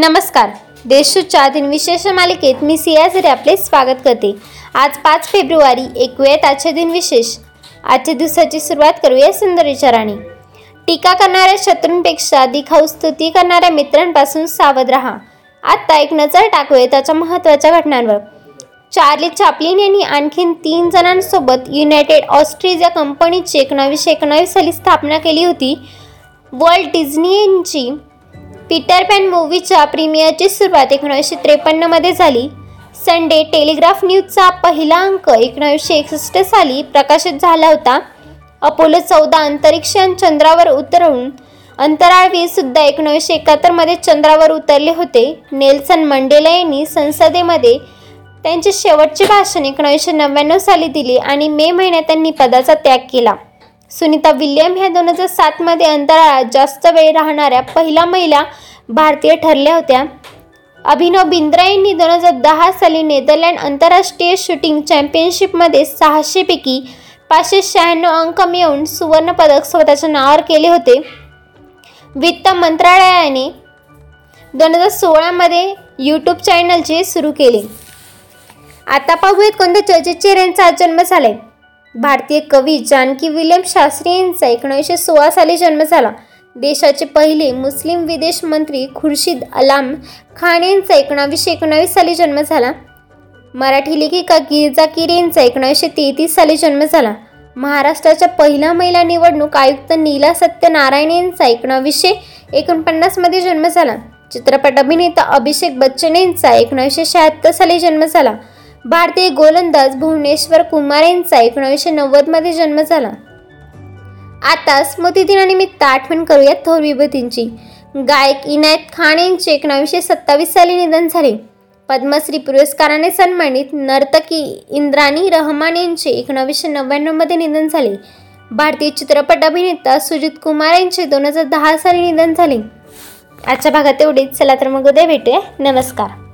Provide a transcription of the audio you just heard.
नमस्कार. देशूच्या दिनविशेष मालिकेत मी सियाझरी आपले स्वागत करते. आज पाच फेब्रुवारी ऐकूयात आजचे दिनविशेष आजच्या दिवसाची सुरुवात करूया सुंदर विचाराने. टीका करणाऱ्या शत्रूंपेक्षा दिखाऊ स्तुती करणाऱ्या मित्रांपासून सावध राहा. आत्ता एक नजर टाकूया त्याच्या महत्त्वाच्या घटनांवर. चार्ली चापलिन यांनी आणखीन तीन जणांसोबत युनायटेड ऑस्ट्रेलिया कंपनीची एकोणावीसशे एकोणावीस साली स्थापना केली होती. वर्ल्ड डिझनी यांची पीटर पॅन मूवीच्या प्रीमियरची सुरुवात एकोणीसशे त्रेपन्नमध्ये झाली. संडे टेलिग्राफ न्यूजचा पहिला अंक एकोणीसशे एकसष्ट साली प्रकाशित झाला होता. अपोलो चौदा अंतरिक्षयान चंद्रावर उतरवून अंतराळवीरसुद्धा एकोणीसशे एकाहत्तरमध्ये चंद्रावर उतरले होते. नेल्सन मंडेला यांनी संसदेमध्ये त्यांचे शेवटचे भाषण एकोणीसशे नव्याण्णव साली दिले आणि मे महिन्यात त्यांनी पदाचा त्याग केला. सुनीता विल्यम ह्या दोन हजार सातमध्ये अंतराळात जास्त वेळ राहणाऱ्या पहिल्या महिला भारतीय ठरल्या होत्या. अभिनव बिंद्रा यांनी दोन हजार दहा साली नेदरलँड आंतरराष्ट्रीय शूटिंग चॅम्पियनशिपमध्ये सहाशेपैकी पाचशे शहाण्णव अंक मिळवून सुवर्णपदक स्वतःच्या नावावर केले होते. वित्त मंत्रालयाने दोन हजार सोळामध्ये यूट्यूब चॅनलचे सुरू केले. आता पाहूयात कोणत्या चर्चित चेहऱ्यांचा आज जन्म झालाय. भारतीय कवी जानकी विलियम शास्त्री यांचा एकोणीसशे सोळा साली जन्म झाला. देशाचे पहिले मुस्लिम विदेश मंत्री खुर्शीद अलाम खान यांचा एकोणावीसशे एकोणावीस साली जन्म झाला. मराठी लेखिका गिरिजा किरे यांचा एकोणीसशे तेहतीस साली जन्म झाला. महाराष्ट्राच्या पहिल्या महिला निवडणूक आयुक्त नीला सत्यनारायण यांचा एकोणावीसशे एकोणपन्नासमध्ये जन्म झाला. चित्रपट अभिनेता अभिषेक बच्चन यांचा एकोणीसशे शहात्तर साली जन्म झाला. भारतीय गोलंदाज भुवनेश्वर कुमार यांचा एकोणीसशे नव्वदमध्ये जन्म झाला. आता स्मृतिदिनानिमित्त आठवण करूयात थोर विभूतींची. गायक इनायत खान यांचे एकोणावीसशे सत्तावीस साली निधन झाले. पद्मश्री पुरस्काराने सन्मानित नर्तकी इंद्राणी रहमान यांचे एकोणावीसशे नव्याण्णवमध्ये निधन झाले. भारतीय चित्रपट अभिनेता सुजित कुमार यांचे दोन हजार दहा साली निधन झाले. आजच्या भागात एवढीच. चला तर मग उद्या भेटूया. नमस्कार.